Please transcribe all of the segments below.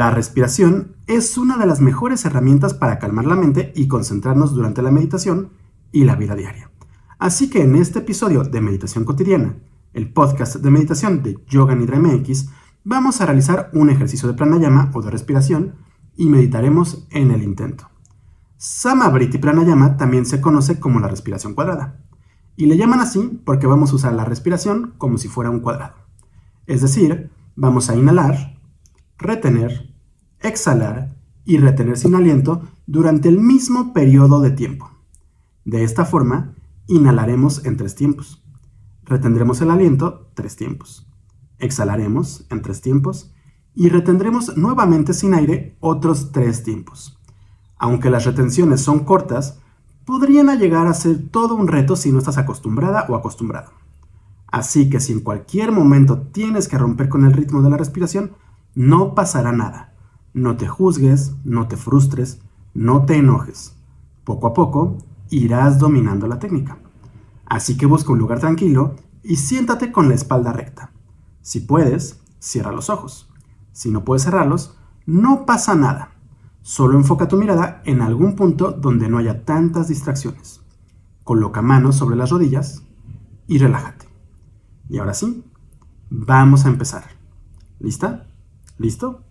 La respiración es una de las mejores herramientas para calmar la mente y concentrarnos durante la meditación y la vida diaria. Así que en este episodio de Meditación Cotidiana, el podcast de meditación de Yoga Nidra MX, vamos a realizar un ejercicio de pranayama o de respiración y meditaremos en el intento. Samavriti Pranayama también se conoce como la respiración cuadrada. Y le llaman así porque vamos a usar la respiración como si fuera un cuadrado. Es decir, vamos a inhalar, retener, exhalar y retener sin aliento durante el mismo periodo de tiempo. De esta forma, inhalaremos en tres tiempos. Retendremos el aliento tres tiempos. Exhalaremos en tres tiempos y retendremos nuevamente sin aire otros tres tiempos. Aunque las retenciones son cortas, podrían llegar a ser todo un reto si no estás acostumbrada o acostumbrado. Así que si en cualquier momento tienes que romper con el ritmo de la respiración, no pasará nada. No te juzgues, no te frustres, no te enojes. Poco a poco irás dominando la técnica. Así que busca un lugar tranquilo y siéntate con la espalda recta. Si puedes, cierra los ojos. Si no puedes cerrarlos, no pasa nada. Solo enfoca tu mirada en algún punto donde no haya tantas distracciones. Coloca manos sobre las rodillas y relájate. Y ahora sí, vamos a empezar. ¿Lista? ¿Listo?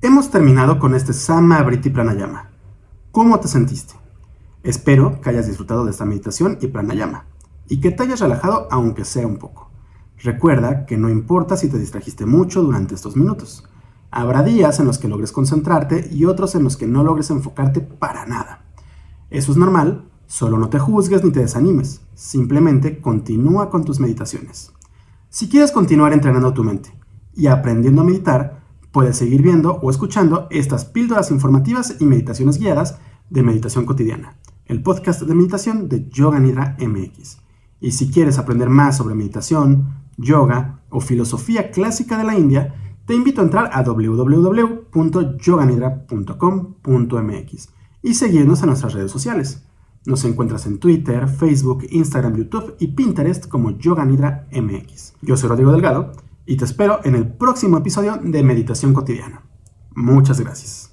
Hemos terminado con este Samavriti Pranayama. ¿Cómo te sentiste? Espero que hayas disfrutado de esta meditación y pranayama y que te hayas relajado aunque sea un poco. Recuerda que no importa si te distrajiste mucho durante estos minutos. Habrá días en los que logres concentrarte y otros en los que no logres enfocarte para nada. Eso es normal, solo no te juzgues ni te desanimes, simplemente continúa con tus meditaciones. Si quieres continuar entrenando tu mente y aprendiendo a meditar, puedes seguir viendo o escuchando estas píldoras informativas y meditaciones guiadas de meditación cotidiana, el podcast de meditación de Yoga Nidra MX. Y si quieres aprender más sobre meditación, yoga o filosofía clásica de la India, te invito a entrar a www.yoganidra.com.mx y seguirnos en nuestras redes sociales. Nos encuentras en Twitter, Facebook, Instagram, YouTube y Pinterest como Yoga Nidra MX. Yo soy Rodrigo Delgado y te espero en el próximo episodio de Meditación Cotidiana. Muchas gracias.